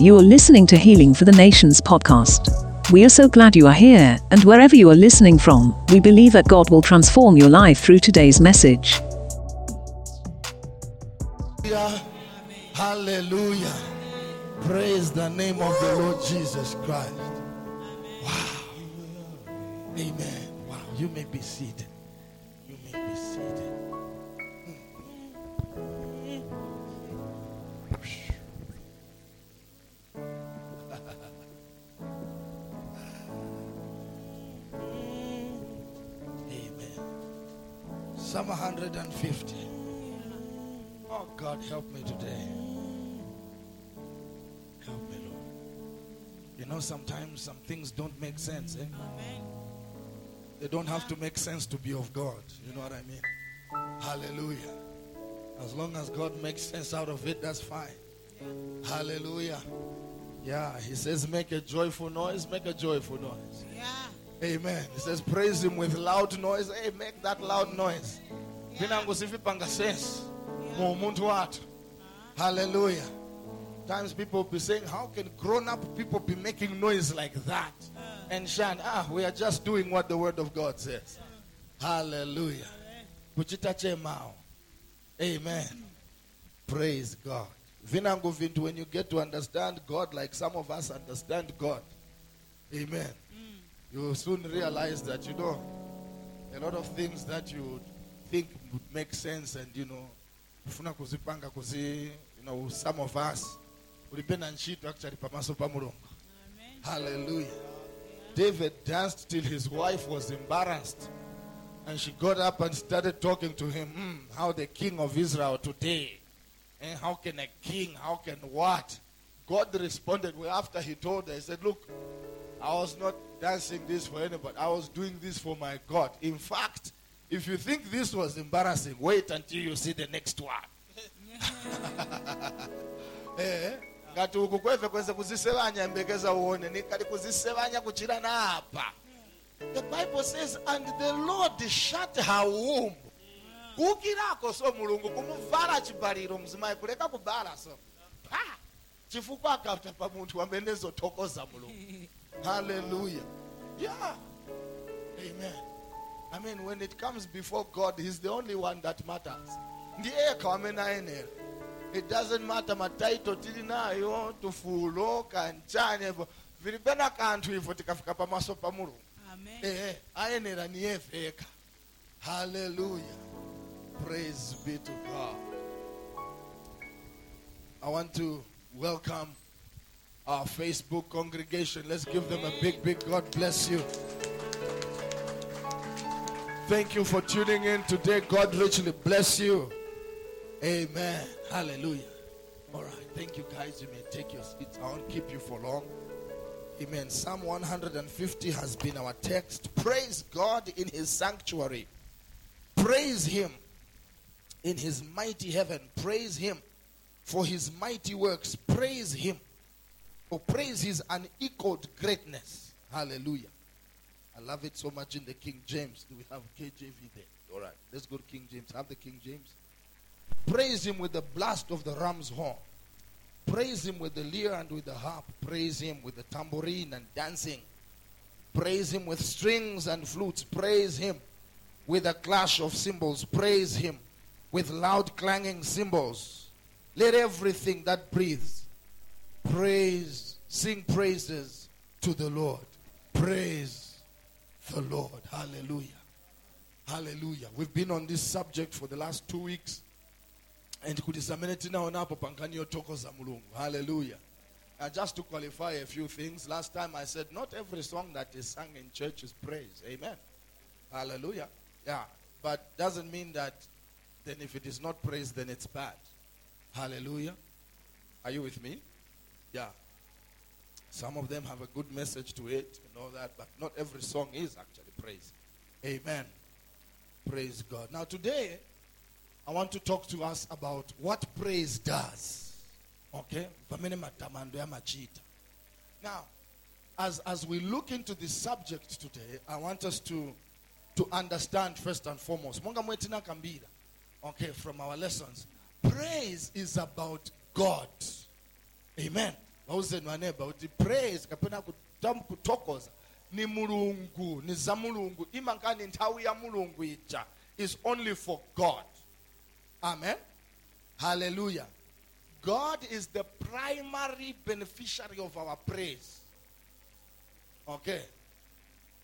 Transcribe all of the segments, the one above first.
You are listening to Healing for the Nations podcast. We are so glad you are here, and wherever you are listening from, we believe that God will transform your life through today's message. Hallelujah. Hallelujah. Praise the name of the Lord Jesus Christ. Wow. Amen. Wow. You may be seated. Psalm 150. Oh, God, help me today. Help me, Lord. You know, sometimes some things don't make sense. Eh? They don't have to make sense to be of God. You know what I mean? Hallelujah. As long as God makes sense out of it, that's fine. Hallelujah. Yeah, he says, make a joyful noise, make a joyful noise. Amen. He says, praise him with loud noise. Hey, make that loud noise. Vinango sivipanga sense. Mumuntu watu. Hallelujah. Times people be saying, how can grown up people be making noise like that? And Shan, ah, we are just doing what the word of God says. Hallelujah. Kuchita chemao. Amen. Praise God. Vinango vintu, when you get to understand God like some of us understand God. Amen. You will soon realize that, you know, a lot of things that you think would make sense and, you know, kufuna kuzipanga kuzi, you know, some of us, ulipenda ntchito actually pamaso pa mulungu. Hallelujah. David danced till his wife was embarrassed. And she got up and started talking to him. "Hmm, how the king of Israel today. And how can a king, how can what? God responded well after he told her. He said, Look, I was not dancing this for anybody. I was doing this for my God. In fact, if you think this was embarrassing, wait until you see the next one. Eh, ngati uku kuzisevanya mbekeza uone kuzisevanya kuchira the bible says and the lord shut her womb kuukirako so mulungu chibaliro mzimayi kuleka kubala so chifukwa akapta pa munthu amene zothokoza mulungu hallelujah yeah. Amen. I mean when it comes before god he's the only one that matters. Ndiye yekha amene ayenera it doesn't matter mataito tili nayo tufulo kanchani ivo vilipena kanthu ivo tikafika pamaso pa mulungu. Eh ayenera niye veka. Hallelujah. Praise be to god. I want to welcome our facebook congregation let's give them a big big god bless you thank you for tuning in today god richly bless you Amen. Hallelujah. All right. Thank you, guys. You may take your seats. I won't keep you for long. Amen. Psalm 150 has been our text. Praise God in his sanctuary. Praise him in his mighty heaven. Praise him for his mighty works. Praise him. For praise his unequaled greatness. Hallelujah. I love it so much in the King James. Do we have KJV there? All right. Let's go to King James. Have the King James. Praise him with the blast of the ram's horn. Praise him with the lyre and with the harp. Praise him with the tambourine and dancing. Praise him with strings and flutes. Praise him with a clash of cymbals. Praise him with loud clanging cymbals. Let everything that breathes praise, sing praises to the Lord. Praise the Lord. Hallelujah. Hallelujah. We've been on this subject for the last two weeks. And hallelujah uh, just to qualify a few things last time i said not every song that is sung in church is praise amen hallelujah yeah but doesn't mean that then if it is not praise then it's bad hallelujah are you with me yeah some of them have a good message to it and all that but not every song is actually praise amen praise god now today I want to talk to us about what praise does. Okay? Now, as, as we look into this subject today, I want us to, to understand first and foremost. Okay, from our lessons. Praise is about God. Amen. vauzeni vaneba kuti praise kapena kuthokoza ni mulungu ni za mulungu. Imangani nthawi ya mulungu ija. Is only for god. Amen. Hallelujah. God is the primary beneficiary of our praise. Okay.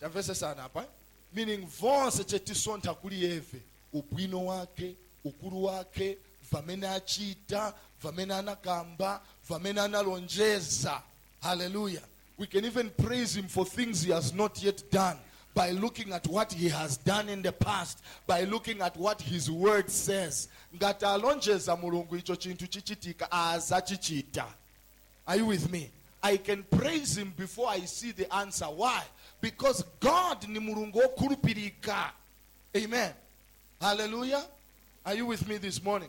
Tamvesesana apa? Meaning vonse chetisontha kuli eve. Ubwino wake ukulu wake vamene achita vamene anakamba vamene analonjeza hallelujah we can even praise him for things he has not yet done by looking at what he has done in the past by looking at what his word says ngati alonjeza mulungu icho chinthu chichitika azachichita are you with me? I can praise him before I see the answer. Why? Because God ni mulungu wokhulupirika. Amen. Hallelujah. Are you with me this morning?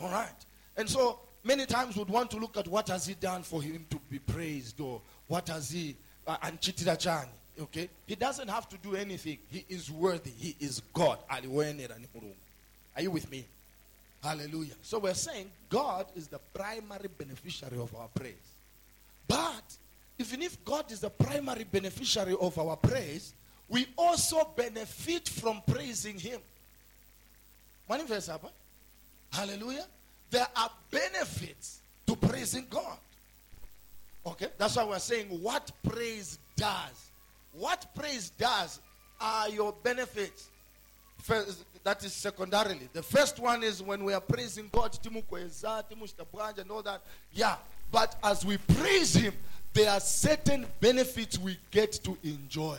All right. And so many times we'd want to look at what has he done for him to be praised or what has he uh, anchitira chani. Okay? He doesn't have to do anything. He is worthy. He is God. Are you with me? Hallelujah. So we're saying God is the primary beneficiary of our praise. But even if God is the primary beneficiary of our praise, we also benefit from praising Him. Hallelujah. There are benefits to praising God. Okay? That's why we're saying what praise does. What praise does are your benefits. First, that is secondarily. The first one is when we are praising God, and all that. Yeah. But as we praise Him, there are certain benefits we get to enjoy.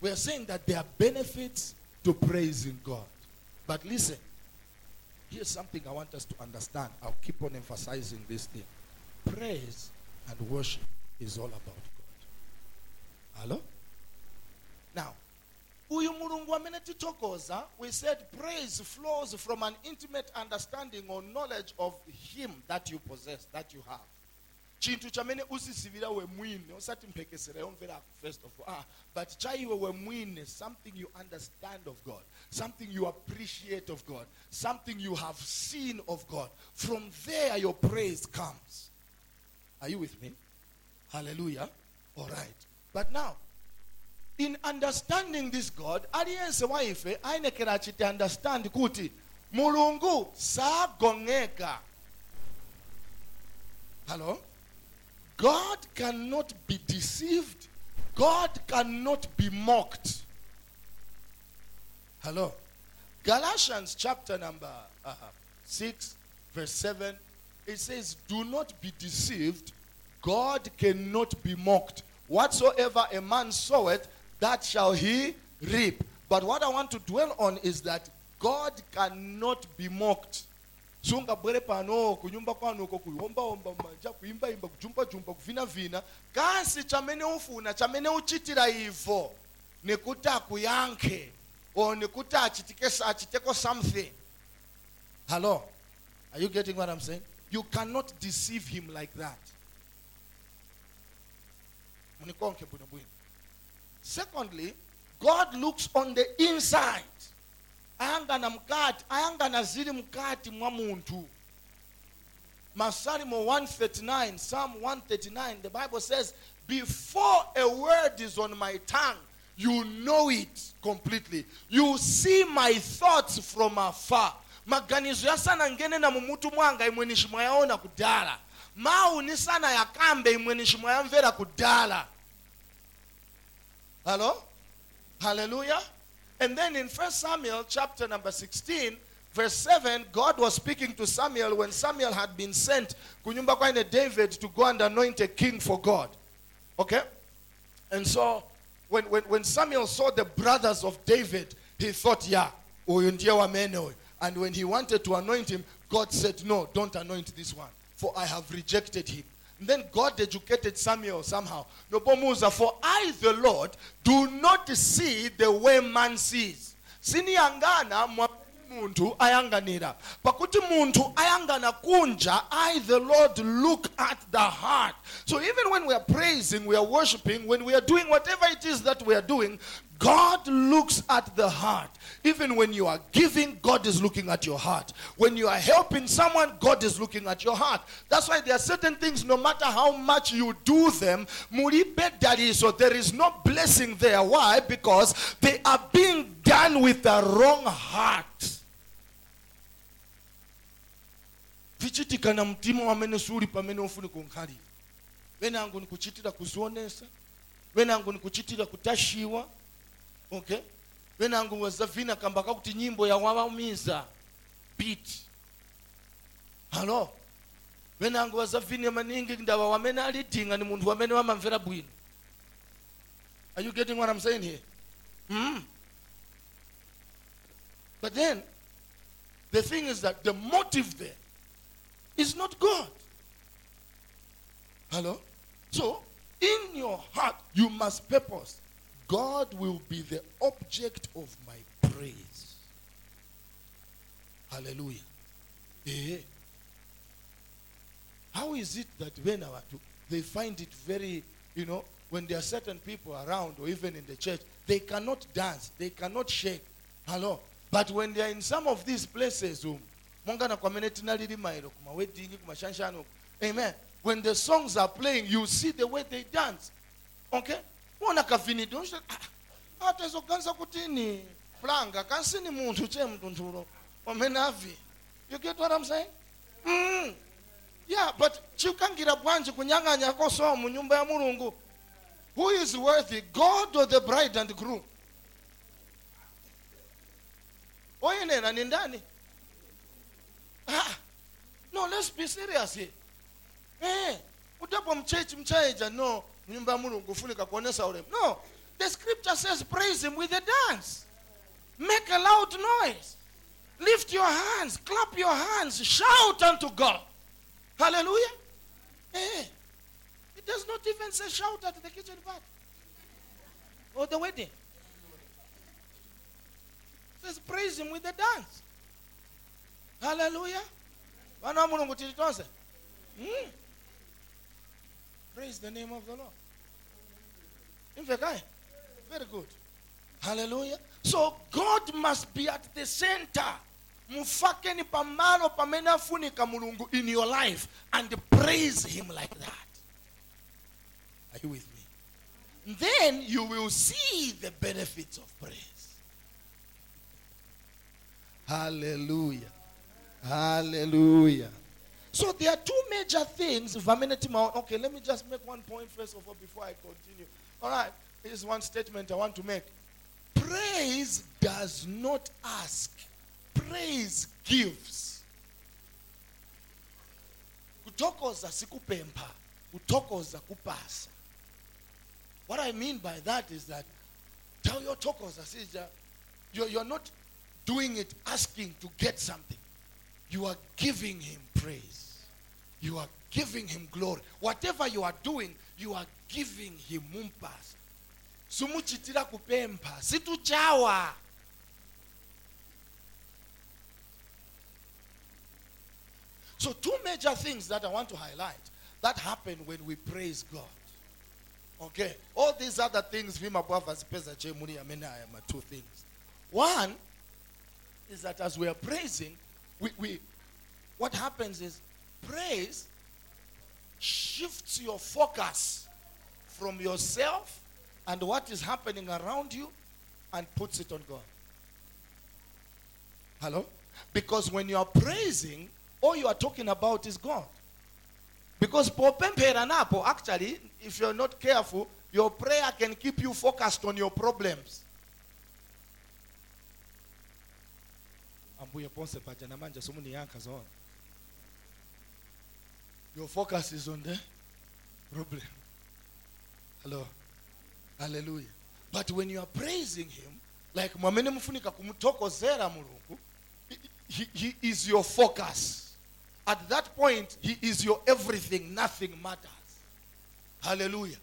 we are saying that there are benefits to praising god. But listen here's something i want us to understand. I'll keep on emphasizing this thing. Praise and worship is all about god. Hello? Now we said praise flows from an intimate understanding or knowledge of him that you possess that you have chinthu chamene usisivira we mwine osati mphekesera yomvera first of all. Ah, but chaiwe we mwine something you understand of god something you appreciate of god something you have seen of god from there your praise comes. Are you with me? Hallelujah. All right. But now in understanding this god aliyense wa ife ayenekera achite understand kuti mulungu sagongeka hello god cannot be deceived. God cannot be mocked. Hello? Galatians chapter number uh, 6 verse 7 it says do not be deceived. God cannot be mocked. Whatsoever a man soweth that shall he reap. But what i want to dwell on is that god cannot be mocked sungabwere pano kunyumba kwanuko kuombaomba manja kuimbaimba kujumbajumba kuvinavina kasi chamene ufuna chamene uchitira ivo nekuti akuyankhe or nekuti achitike achiteko something. Hello? Are you getting what i'm saying? You cannot deceive him like that. Munikonke bwinobwino. Secondly god looks on the inside ayangana mkati ayangana zili mkati mwa munthu masalimo 139 psalm 139 the bible says before a word is on my tongue you know it completely. You see my thoughts from afar. Maganizo yasanangene na mumutu mwanga imwe nishimwayaona kudala. Mawu nisana yakambe imwe nishimwayamvera kudala. Hello? Hallelujah and then in First Samuel chapter number 16, verse 7, God was speaking to Samuel when Samuel had been sent kunyumba David to go and anoint a king for God. Okay? And so when, when, when Samuel saw the brothers of David, he thought, yeah, and when he wanted to anoint him, God said, no, don't anoint this one, for I have rejected him. Then god educated samuel somehow. Nopomuuza for i the lord do not see the way man sees. Siniyangana muntu ayanganira. Pakuti muntu ayangana kunja i the lord look at the heart. So even when we are praising we are worshiping when we are doing whatever it is that we are doing god looks at the heart. Even when you are giving god is looking at your heart. When you are helping someone god is looking at your heart. That's why there are certain things no matter how much you do them daliso there is no blessing there. Why? Because they are being done with the wrong heart. Na mtima wamene suli pamene nikuchitira kuzionesa venango nikuchitira kutashiwa okay venango wazavina kamba kakuti nyimbo yawawamiza beat halo venango wazavina maningi ndawa wamene alidinga ni munthu wamene wamamvera bwino are you getting what i'm saying here mm. but then the thing is that the motive there is not God. Hello? So, in your heart, you must purpose God will be the object of my praise. Hallelujah. Eh. How is it that when our, they find it very, you know, when there are certain people around or even in the church, they cannot dance, they cannot shake. Hello? But when they are in some of these places, um, amen when the songs are playing you see the way they dance okay wona kavinido atezoganisa kuti ni planga kansi ni munthu che mtunthulo. Wamene avi you get what i'm saying? Mm. yeah but chikangira bwanji kunyang'anya kosowa mu nyumba ya mulungu? Who is worthy god or the bride and groom? Oyenera ni ndani? Ah, no, let's be serious here. Eh, utapo mchechi mchaija no, No, the scripture says praise him with a dance. Make a loud noise. Lift your hands, clap your hands, shout unto God. Hallelujah. Eh. It does not even say shout at the kitchen party or the wedding. It says praise him with a dance. haleluya vana va mulungu tili tonse mm. praise the name of the lord very good Hallelujah. so god must be at the center mufakeni pamalo pamene afunika mulungu in your life and praise him like that are you with me then you will see the benefits of praise hallelujah Hallelujah. So there are two major things. Okay, let me just make one point first of all before I continue. All right, here's one statement I want to make. Praise does not ask. Praise gives. Kutokoza sikupempa. Kutokoza kupasa. What I mean by that is that tell your tokoza, sija, you're, you're not doing it asking to get something. You are giving him praise. You are giving him glory. Whatever you are doing, you are giving him mumpas. Sumuchitira kupempa. Situchawa. So two major things that I want to highlight that happen when we praise God. Okay. All these other things, vima bwava zipeza chemuni amenaya ma two things. One is that as we are praising, we, we what happens is praise shifts your focus from yourself and what is happening around you and puts it on God. Hello? Because when you are praising, all you are talking about is God. Because popempera napo, actually, if you're not careful, your prayer can keep you focused on your problems. your focus is on the problem hello hallelujah but when you are praising him like mwamene mufunika kumuthokozera mulungu he, he is your focus At that point, He is your everything. Nothing matters. Hallelujah.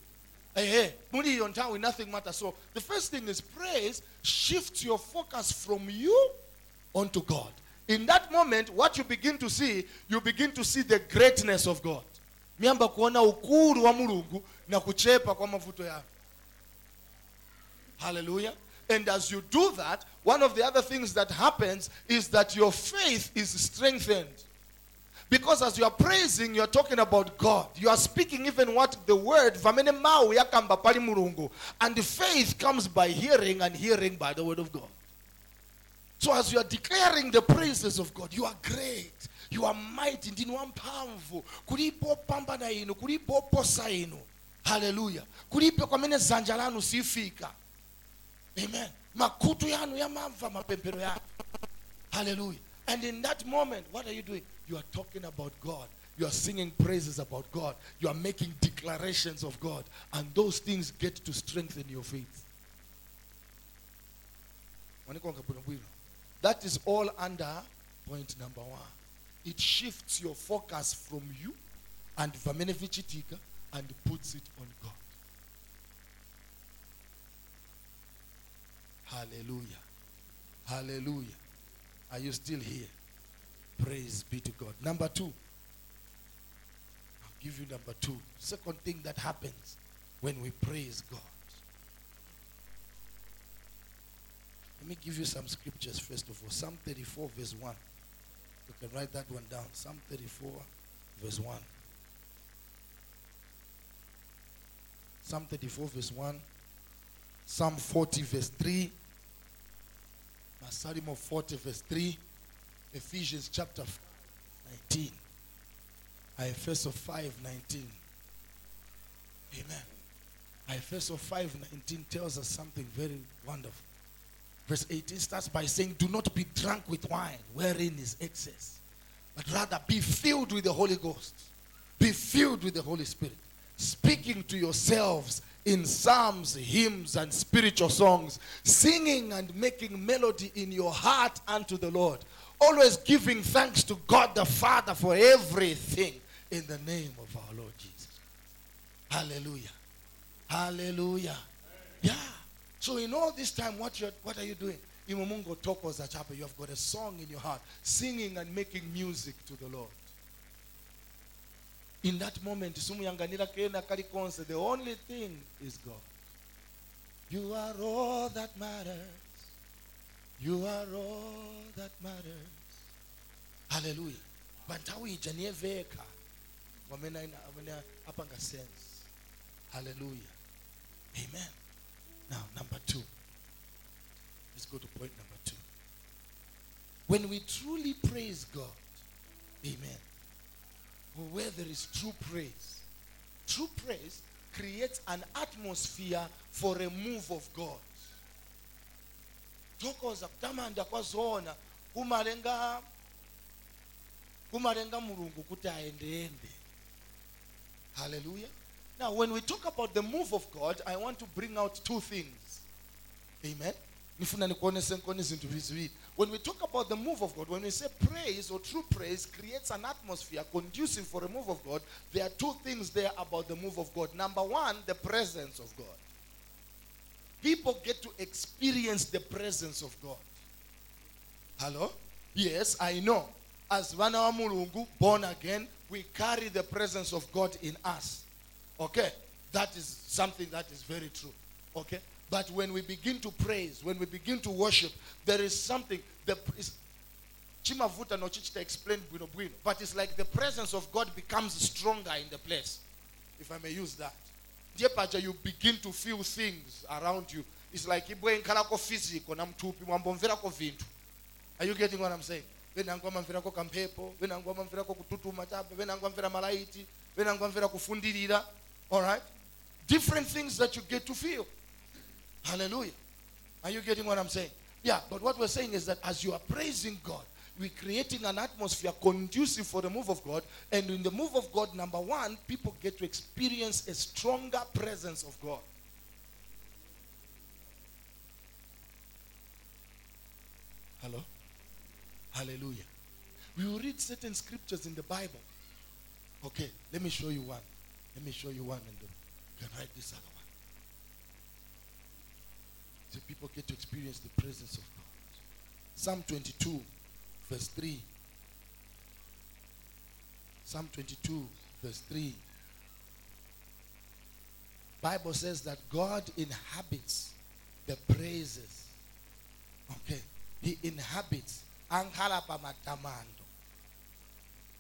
Hey, hey, muri hiyo nthawi, nothing matters. So the first thing is praise shifts your focus from you onto God. In that moment, what you begin to see, you begin to see the greatness of God. Miamba kuona ukuru wa na kuchepa kwa mavuto yake. Hallelujah. And as you do that, one of the other things that happens is that your faith is strengthened. Because as you are praising, you are talking about God. You are speaking even what the word, vamene mau yakamba pali mulungu. And the faith comes by hearing and hearing by the word of God. So as you are declaring the praises of God, you are great. You are mighty. Ndinu. Kulipo pambana inu. Kulipo posa inu. Hallelujah. Kulipo kwamene dzanja lanu sifika. Amen. Makutu yanu yamamva mapemphero yanu. Hallelujah. And in that moment, what are you doing? You are talking about God. You are singing praises about God. You are making declarations of God. And those things get to strengthen your faith. That is all under point number one. It shifts your focus from you and vamene vichitika and puts it on God. Hallelujah. Hallelujah. Are you still here? Praise be to God. Number two. I'll give you number two. Second thing that happens when we praise God. Let me give you some scriptures first of all. Psalm 34, verse 1. You can write that one down. Psalm 34, verse 1. Psalm 34, verse 1. Psalm 40, verse 3. Psalm 40, verse 3. Ephesians chapter 19. Ephesians 5, 19. Amen. Ephesians 5, 19 tells us something very wonderful. Verse 18 starts by saying, Do not be drunk with wine, wherein is excess, but rather be filled with the Holy Ghost. Be filled with the Holy Spirit, speaking to yourselves in psalms, hymns, and spiritual songs, singing and making melody in your heart unto the Lord, always giving thanks to God the Father for everything in the name of our Lord Jesus. Hallelujah. Hallelujah. Yeah. So in all this time, what, you what are you doing? Imumungo toko za chapa. You have got a song in your heart, singing and making music to the Lord. In that moment, sumuyanganira kena kalikonse, the only thing is God. You are all that matters. You are all that matters. Hallelujah. Bantawi ija veka. Wamena ina wamena apanga sense. Hallelujah. Amen. Now, number two. Let's go to point number two. When we truly praise God, amen, where there is true praise, true praise creates an atmosphere for a move of God. tokoza kutamanda kwazoona kumalenga kumalenga mulungu kuti aendeende hallelujah. Now when we talk about the move of god i want to bring out two things. Amen. Nifuna nikuonese nkoni zinthu ziwiri when we talk about the move of god when we say praise or true praise creates an atmosphere conducive for a move of god there are two things there about the move of god number one the presence of god people get to experience the presence of God. Hello? Yes, I know. As vana wa mulungu, born again, we carry the presence of God in us. Okay? That is something that is very true. Okay? But when we begin to praise, when we begin to worship, there is something. that is chimavuta no chichita explain bwino bwino. But it's like the presence of God becomes stronger in the place. If I may use that. paja you begin to feel things around you it's like ibwe nkhalako physical na mthupi mwambomverako vinthu are you getting what i'm saying venangu amamverako kamphepo venangu amamverako kututuma chabe venangu amvera malaiti venangu amvera kufundirira all right different things that you get to feel hallelujah are you getting what i'm saying yeah but what we're saying is that as you are praising god we're creating an atmosphere conducive for the move of God. And in the move of God, number one, people get to experience a stronger presence of God. Hello? Hallelujah. We will read certain scriptures in the Bible. Okay, let me show you one. Let me show you one and then you can write this one. People get to experience the presence of God. Psalm 22, verse 3. Psalm 22, verse 3. Bible says that God inhabits the praises. Okay. He inhabits.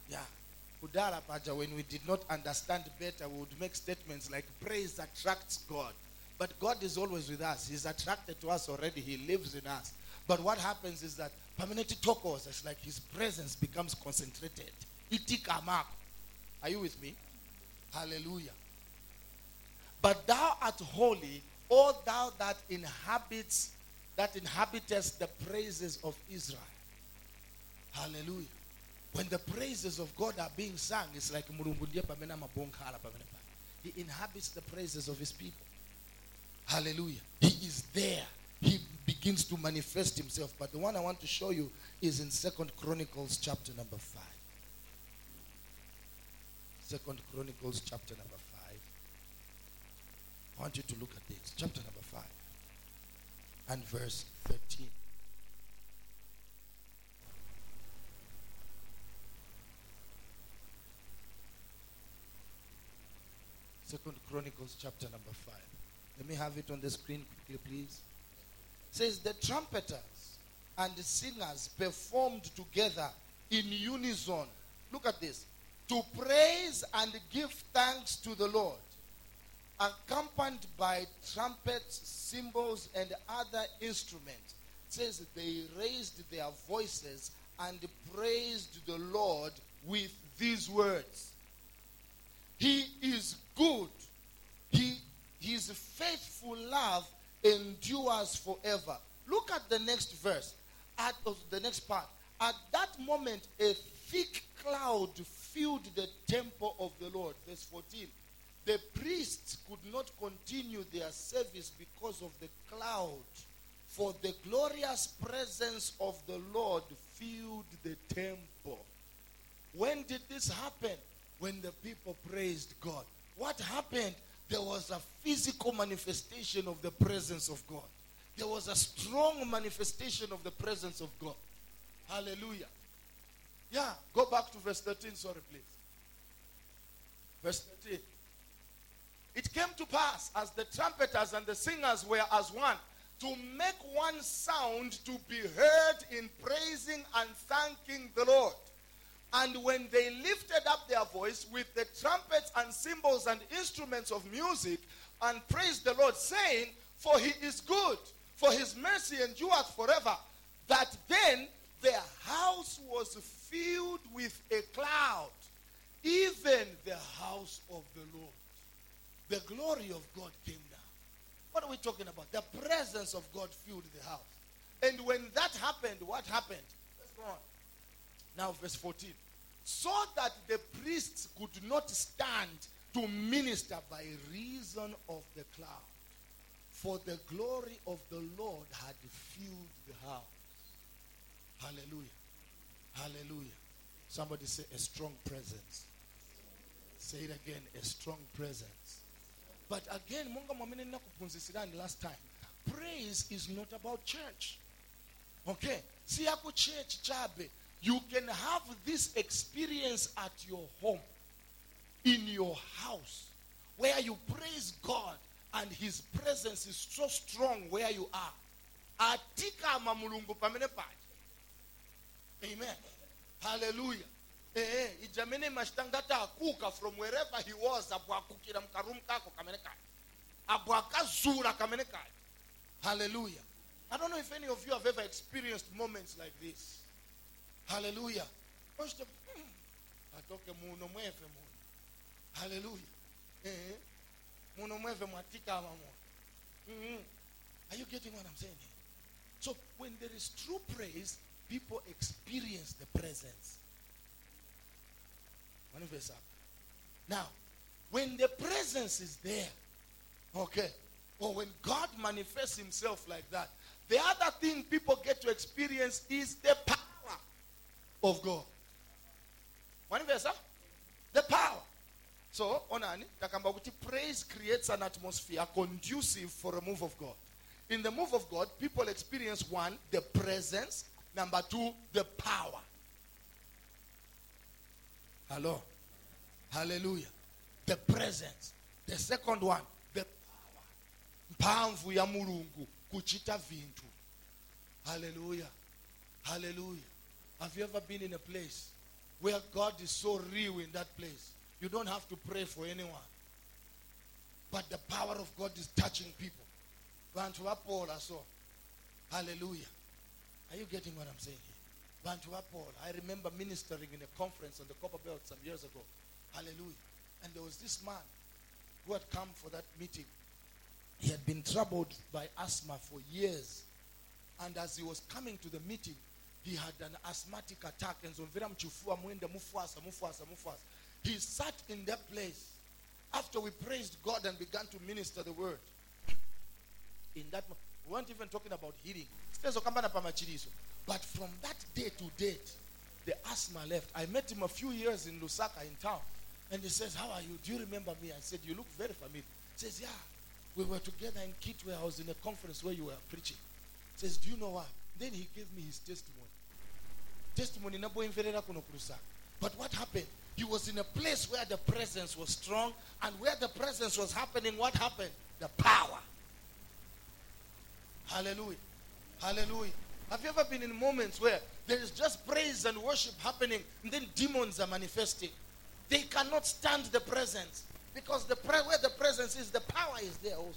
Yeah. When we did not understand better, we would make statements like praise attracts God. But God is always with us. He's attracted to us already. He lives in us. But what happens is that permanent tokos, it's like his presence becomes concentrated. Itikamako. Are you with me? Hallelujah. But thou art holy, O thou that inhabits, that inhabitest the praises of Israel. Hallelujah. When the praises of God are being sung, it's like He inhabits the praises of his people. Hallelujah. He is there. He begins to manifest himself. But the one I want to show you is in Second Chronicles chapter number 5. Second Chronicles chapter number 5. I want you to look at this. Chapter number 5 and verse 13. Second Chronicles chapter number 5. Let me have it on the screen quickly, please. It says the trumpeters and the singers performed together in unison. Look at this. To praise and give thanks to the Lord, accompanied by trumpets, cymbals, and other instruments. It says they raised their voices and praised the Lord with these words. He is good. He his faithful love endures forever. Look at the next verse. At the next part. At that moment, a thick cloud filled the temple of the Lord. Verse 14. The priests could not continue their service because of the cloud, for the glorious presence of the Lord filled the temple. When did this happen? When the people praised God. What happened? There was a physical manifestation of the presence of God. There was a strong manifestation of the presence of God. Hallelujah. Yeah, go back to verse 13, sorry, please. Verse 13. It came to pass as the trumpeters and the singers were as one to make one sound to be heard in praising and thanking the Lord. And when they lifted up their voice with the trumpets and cymbals and instruments of music and praised the Lord, saying, For he is good, for his mercy endureth forever, that then their house was filled with a cloud, even the house of the Lord. The glory of God came down. What are we talking about? The presence of God filled the house. And when that happened, what happened? Let's go on. Now, verse 14. So that the priests could not stand to minister by reason of the cloud. For the glory of the Lord had filled the house. Hallelujah. Hallelujah. Somebody say a strong presence. Say it again, a strong presence. But again, Munga mwamene nakupunzisirani last time. Praise is not about church. Okay? Si yako church chabe. You can have this experience at your home, in your house, where you praise God and His presence is so strong where you are. Atika mamulungu pamene paje. Amen. Hallelujah. Eh, ijamene mashtangata akuka from wherever he was abwakukira mkarum kako kamene kale. Abwakazura kamene kale. Hallelujah. I don't know if any of you have ever experienced moments like this. Hallelujah. Muno. Hallelujah. Eh, mamo. Mhm. Are you getting what I'm saying here? So when there is true praise, people experience the presence. Now, when the presence is there, okay, or when God manifests himself like that, the other thing people get to experience is the of God. wanimvesa the power. So onani? Takamba kuti praise creates an atmosphere conducive for a move of god. In the move of god people experience one the presence. Number two the power. Hello? Hallelujah. The presence. The second one the power. Mphamvu ya mulungu kuchita vinthu hallelujah. Hallelujah have you ever been in a place where god is so real in that place? You don't have to pray for anyone. But the power of god is touching people. Vantu vapola so hallelujah. Are you getting what i'm saying here? Vapola i remember ministering in a conference on the copper belt some years ago. Hallelujah. And there was this man who had come for that meeting. He had been troubled by asthma for years. And as he was coming to the meeting he had an asthmatic attack and enzomvera muchifuva muende mufasa mufasa mufasa he sat in that place after we praised god and began to minister the word. In that we weren't even talking about healing. But from that day to date the asthma left. I met him a few years in lusaka in town. And he says how are you? Do you remember me? I said you look very familiar. He says yeah we were together in kitwe. I was in a conference where you were preaching. He says do you know what then he gave me his testimony testimony but what happened he was in a place where the presence was strong and where the presence was happening what happened the power Hallelujah. Hallelujah. Have you ever been in moments where there is just praise and worship happening and then demons are manifesting? They cannot stand the presence because the pre- where the presence is, the power is there also.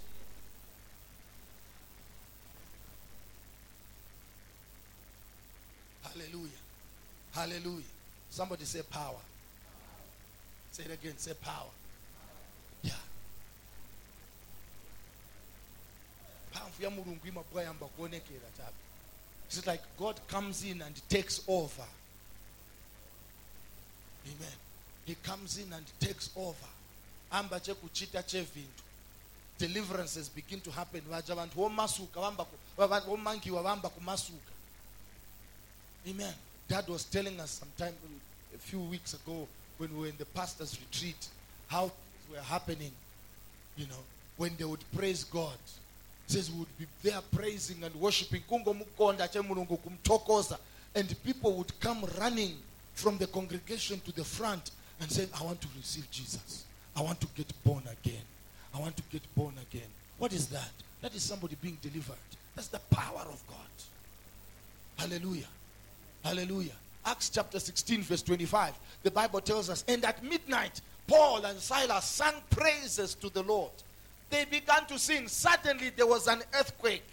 Hallelujah. Hallelujah. Somebody say power. Say it again. Say power. Yeah. mphamvu ya mulungu imabwa yamba kuonekera chabe it's like god comes in and takes over amen he comes in and takes over amba chevhintu deliverances begin to happen vaja vantu vomasuka vamba vomangiwa vamba kumasuka amen dad was telling us sometime a few weeks ago when we were in the pastor's retreat how things were happening you know, when they would praise God. It says we would be there praising and worshiping and people would come running from the congregation to the front and say I want to receive Jesus. I want to get born again. I want to get born again. What is that? That is somebody being delivered. That's the power of God. Hallelujah. Hallelujah. Acts chapter 16, verse 25. The Bible tells us, and at midnight, Paul and Silas sang praises to the Lord. They began to sing. Suddenly, there was an earthquake.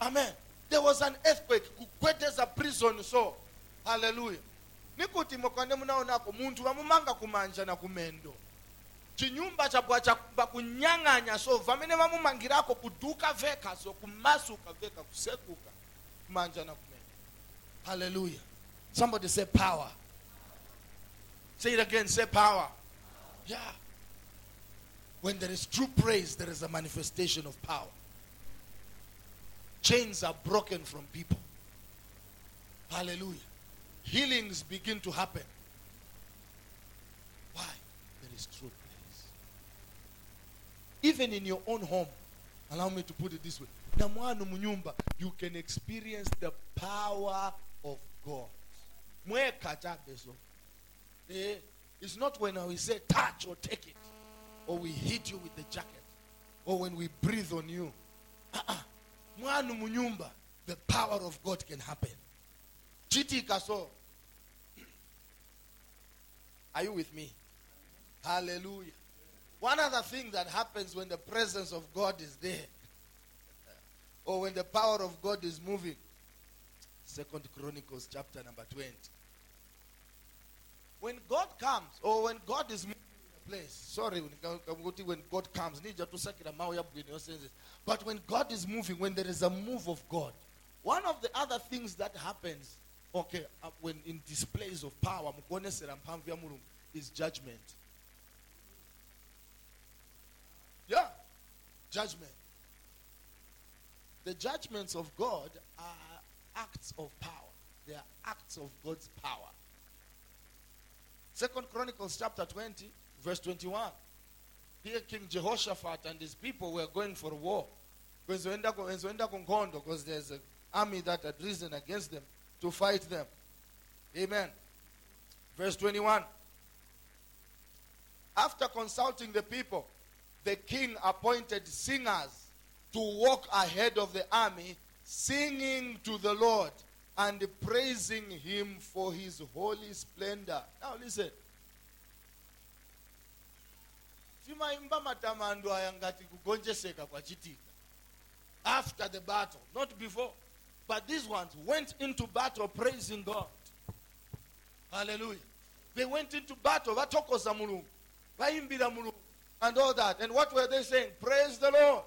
Amen. There was an earthquake. Kukweteza prison so. Hallelujah. nikuti mukande munaonako munthu vamumanga kumanja na kumendo chinyumba chabwa chaba kunyang'anya so vamene vamumangirako kuduka veka so kumasuka veka kusekuka kumanja na kumendo hallelujah. Somebody say power. Say it again say power. Yeah. When there is true praise there is a manifestation of power. Chains are broken from people. Hallelujah. Healings begin to happen. Why? There is true praise. Even in your own home allow me to put it this way. You can experience the power of god. Eh, it's not when we say touch or take it or we hit you with the jacket or when we breathe on you. The power of god can happen. Chitika so are you with me? Hallelujah. One other thing that happens when the presence of god is there or when the power of god is moving second chronicles chapter number 20 when god comes or when god is moving in a place. Sorry when- god comes nija tusakira mawu yabwino yosenzesa but when god is moving when there is a move of god one of the other things that happens okay uh, when in displays of power is judgment. Yeah judgment. The judgments of god are acts of power they are acts of god's power Second Chronicles chapter 20, verse 21. Here King Jehoshaphat and his people were going for war. Because there's an army that had risen against them to fight them. Amen. Verse 21. After consulting the people, the king appointed singers to walk ahead of the army, singing to the Lord and praising him for his holy splendor. Now listen. after the battle not before but these ones went into battle praising god. Hallelujah. They went into battle vatokoza mulungu vaimbira and all that. And what were they saying? Praise the lord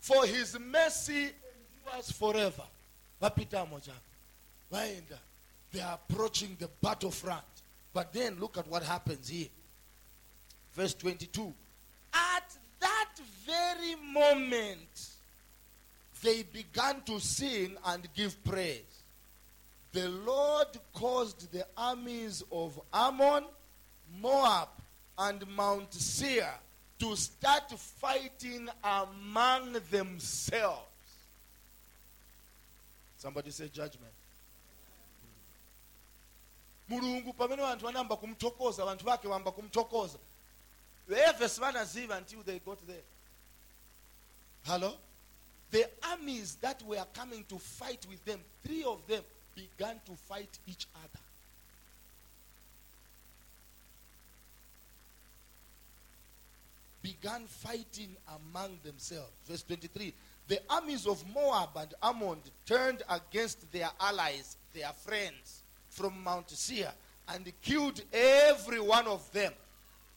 for his mercy endures forever. Vapitamo chako vaenda they are approaching the battlefront. But then look at what happens here. Verse 22 at that very moment they began to sing and give praise the lord caused the armies of ammon moab and mount seir to start fighting among themselves somebody say judgment. Mulungu pamene vanthu vanayamba kumuthokoza vanthu vake vayamba kumuthokoza veve sivanaziva until they got there. Hello? The armies that were coming to fight with them three of them began to fight each other. Began fighting among themselves. Verse 23 the armies of moab and ammon turned against their allies their friends from mount seir and killed every one of them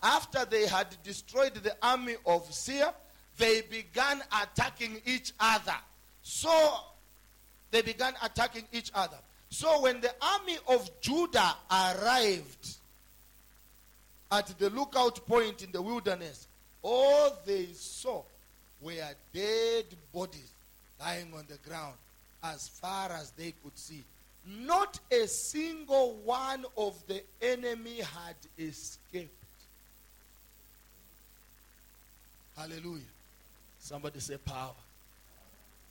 after they had destroyed the army of Seir, they began attacking each other. So they began attacking each other. So when the army of Judah arrived at the lookout point in the wilderness, all they saw were dead bodies lying on the ground as far as they could see. Not a single one of the enemy had escaped. Hallelujah. Somebody say power.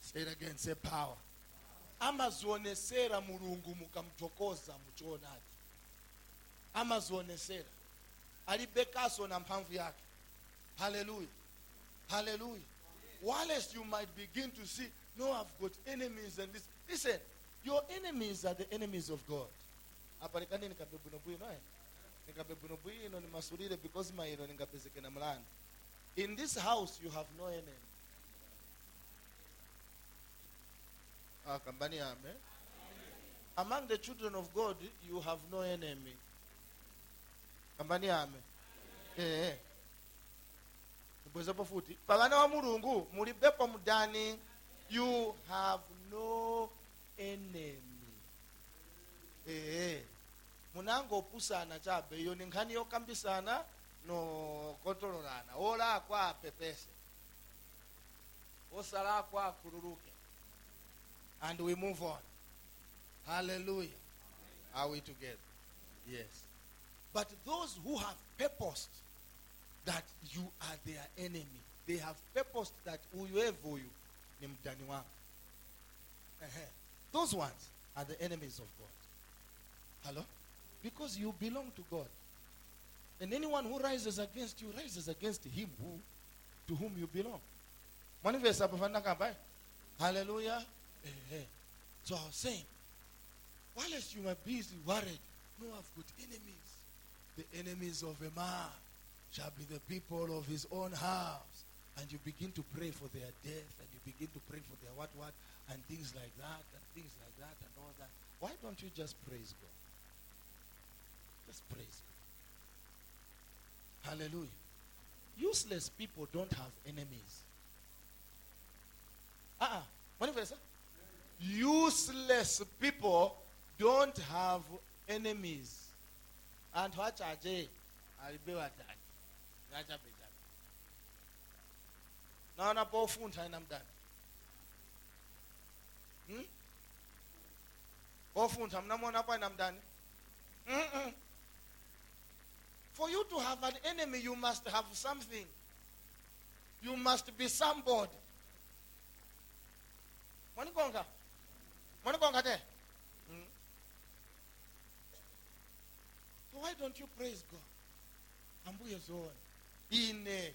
Say it again, say power. amazionesera mulungu mukamthokoza muchoonadi amazionesera alibekaso na mphamvu yake hallelujah hallelujah whilst you might begin to see no i've got enemies and this. Listen your enemies are the enemies of god. Eh? Because in this house you have no enemy. Ah kambani ame. Among the children of god you have no enemy. Kambani ame. Eh eh mudani you have no enemy. Eh munangopusana chabe iyo ni nkhani yokambisana nokontololana olakwa apepese osalakwa akhululuke and we move on. Hallelujah. Are we together? Yes. But those who have purposed that you are their enemy. They have purposed that uyu huyu ni mdani wangu. Those ones are the enemies of god. Hello? Because you belong to god. And anyone who rises against you rises against him who to whom you belong. Hallelujah. So i was saying while you are busy worried no i've got enemies. The enemies of a man shall be the people of his own house. And you begin to pray for their death and you begin to pray for their what what and things like that and things like that and all that. Why don't you just praise god? Just praise god. Hallelujah. Useless people don't have enemies. Uh-uh. Manifest, huh? useless people don't have enemies. And what are they? I'll be wadani ngachabechabe naona pofuntha ina mdani hmm? pofuntha mnamona pa ina mdani Mm-mm. For you to have an enemy, you must have something. You must be somebody. Mwanigonga? Mwanigonga te? Hmm? So why don't you praise God? Ambuye zoona. Ine.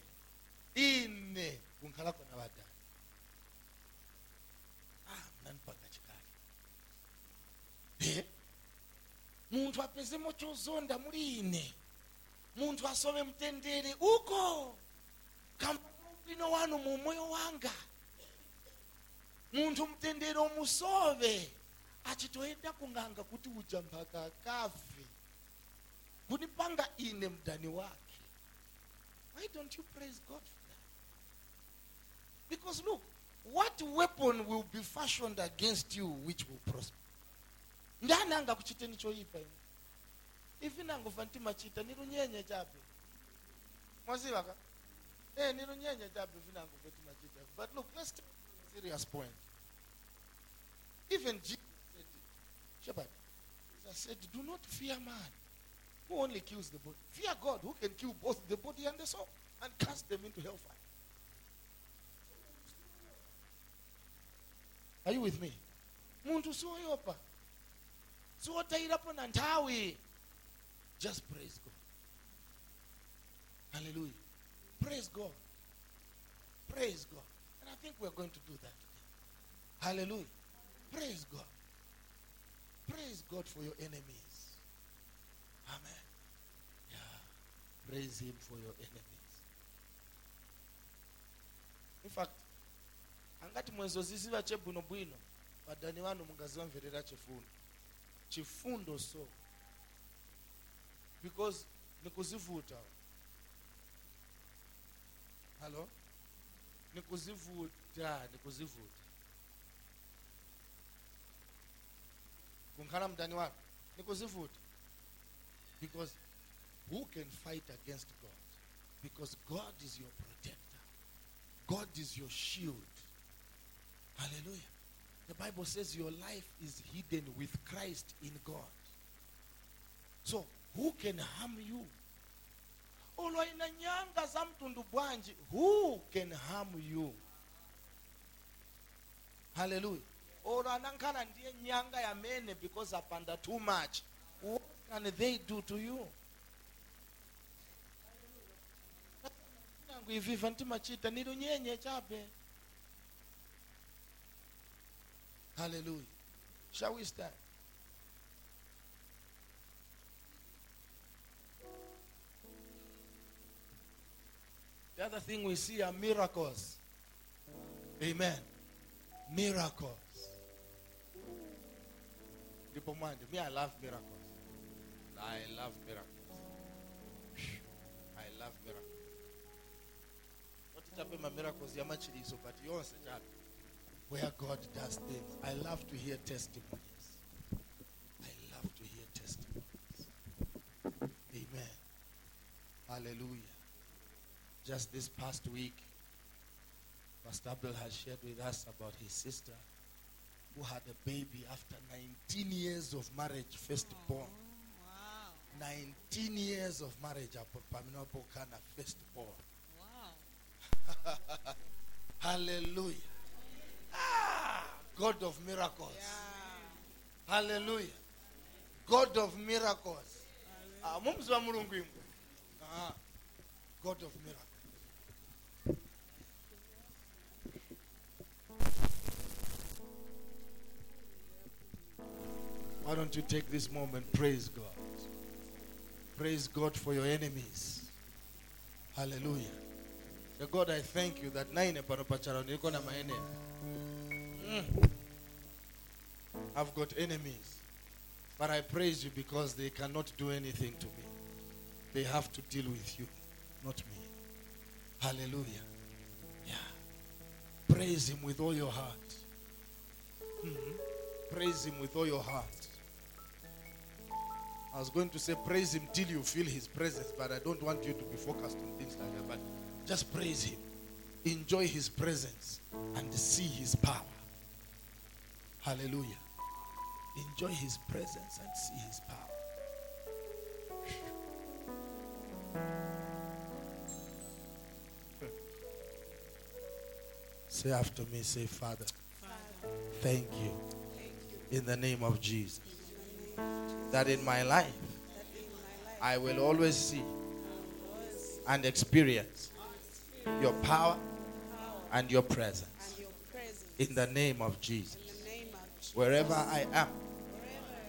Ine. Kunkhala na vadani Ah, mnanipanga chikali. Munthu apezemo chozonda muli ine. Munthu asome mtendere uko. Kamba ubwino wanu mu moyo wanga. Munthu mtendere musove Achitoenda kunganga kuti uja kafe. Kunipanga ine mdani wake. Why don't you praise God for that? Because look, what weapon will be fashioned against you which will prosper? ndani angakuchiteni choipa ine ivi nangofa ntimachita nirunyenye chabe mwaziva ka eh nirunyenye chabe ivi nangofa timachita but look let's take a serious point. Even jesus said shepherd jesus said do not fear man who only kills the body? Fear god who can kill both the body and the soul and cast them into hellfire. Are you with me? Muntu sioyopa siwotairapo just praise god. Hallelujah. Praise god. Praise god. And i think we're going to do that today. Hallelujah. Praise god. Praise god for your enemies amen. Yeah. Praise him for your enemies. In fact angati mwezoziziva chebwinobwino vadani vanu mungazivamverera chifundo. Chifundo so. Because nikuzivuta. Halo nikuzivuta nikuzivuta. Kunkhala mdani wako? Nikuzivuta because who can fight against god? Because god is your protector. God is your shield. Hallelujah. The bible says your life is hidden with christ in god. So who can harm you? Who can harm you? Hallelujah. Anankhala ndiye nyanga because too much can they do to you hallelujah shall we stand The other thing we see are miracles. Amen. Miracles. Ndipo mwandi, me I love miracles. I love miracles. I love miracles. Not chape ma miracles ya machiliso but chape. Where God does things. I love to hear testimonies. I love to hear testimonies. Amen. Hallelujah. Just this past week, Pastor Abel has shared with us about his sister who had a baby after 19 years of marriage, firstborn. Wow. 19 years of marriage, Paminopo Kana, firstborn. Wow. Hallelujah. Ah, God of miracles. Yeah. Hallelujah. God of miracles. Ah, mumzwa mulungu imwe. Ah, God of miracles. Why don't you take this moment? Praise God. Praise God for your enemies. Hallelujah. The God, I thank you that nine panopachara niko na maenemy. Mm. I've got enemies. But I praise you because they cannot do anything to me. They have to deal with you, not me. Hallelujah. Yeah. Praise him with all your heart. Mhm. Praise him with all your heart. I was going to say praise him till you feel his presence, but I don't want you to be focused on things like that. But just praise him. Enjoy his presence and see his power. Hallelujah. Enjoy his presence and see his power. Say after me, say, Father, Father. Thank, you. thank you. In the name of Jesus. That in my life, I will always see and experience your power and your presence in the name of Jesus. Wherever I am,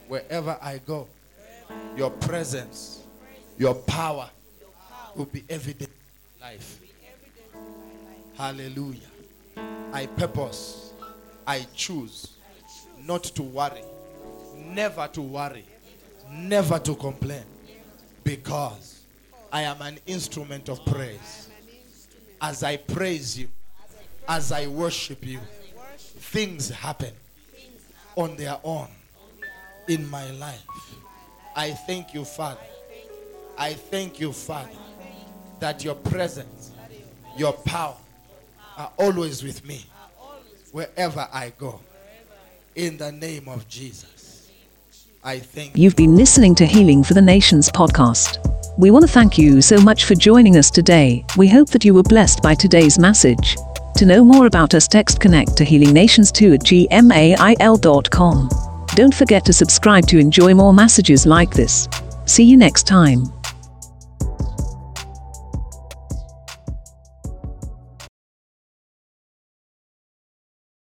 wherever I go, your presence, your power will be evident in life. Hallelujah. I purpose, I choose not to worry, never to worry, never to complain, because I am an instrument of praise. As I praise you, as I worship you, things happen on their own in my life. I thank you, Father. I thank you, Father, that your presence, your power are always with me wherever I go. In the name of Jesus, I thank you. You've been listening to Healing for the Nations podcast. We want to thank you so much for joining us today. We hope that you were blessed by today's message. To know more about us, text connect to Healing Nations 2 at gmail.com. Don't forget to subscribe to enjoy more messages like this. See you next time.